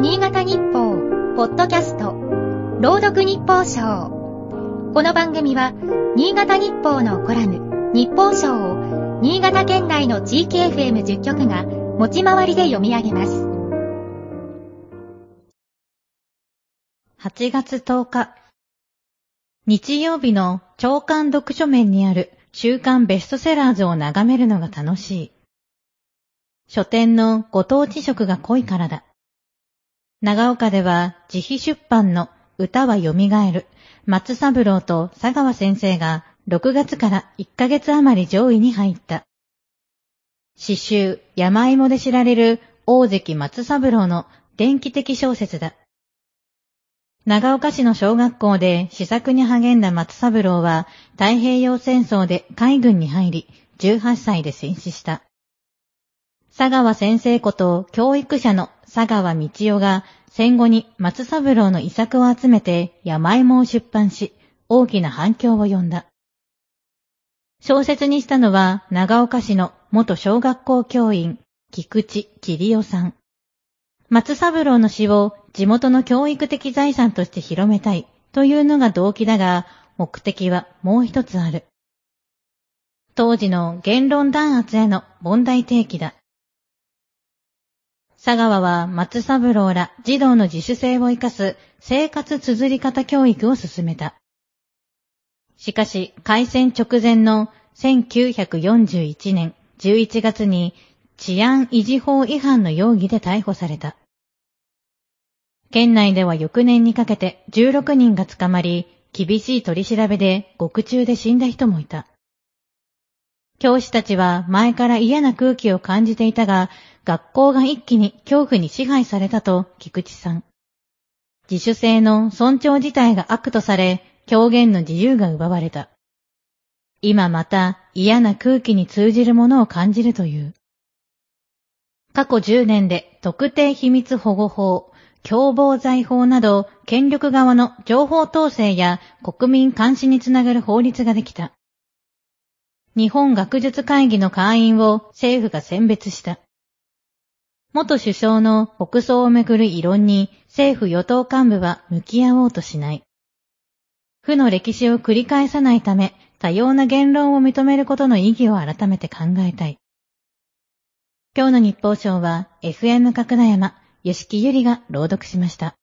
新潟日報、ポッドキャスト、朗読日報賞。この番組は、新潟日報のコラム、日報賞を、新潟県内の地域 FM10 局が、持ち回りで読み上げます。8月10日、日曜日の長官読書面にある週刊ベストセラーズを眺めるのが楽しい。書店のご当地色が濃いからだ。長岡では自費出版の歌は蘇る松三郎と佐川先生が6月から1ヶ月余り上位に入った。詩集山芋で知られる大関松三郎の電気的小説だ。長岡市の小学校で試作に励んだ松三郎は太平洋戦争で海軍に入り18歳で戦死した。佐川先生こと教育者の佐川道夫が戦後に松三郎の遺作を集めて山芋を出版し大きな反響を呼んだ。小説にしたのは長岡市の元小学校教員菊池桐夫さん。松三郎の詩を地元の教育的財産として広めたいというのが動機だが、目的はもう一つある。当時の言論弾圧への問題提起だ。佐川は松三郎ら児童の自主性を生かす生活綴り方教育を進めた。しかし、開戦直前の1941年11月に治安維持法違反の容疑で逮捕された。県内では翌年にかけて16人が捕まり、厳しい取り調べで獄中で死んだ人もいた。教師たちは前から嫌な空気を感じていたが、学校が一気に恐怖に支配されたと菊池さん。自主性の尊重自体が悪とされ、表現の自由が奪われた。今また嫌な空気に通じるものを感じるという。過去10年で特定秘密保護法、共謀罪法など、権力側の情報統制や国民監視につながる法律ができた。日本学術会議の会員を政府が選別した。元首相の国葬をめぐる異論に政府与党幹部は向き合おうとしない。負の歴史を繰り返さないため、多様な言論を認めることの意義を改めて考えたい。今日の日報賞は FM 角田山吉木ゆりが朗読しました。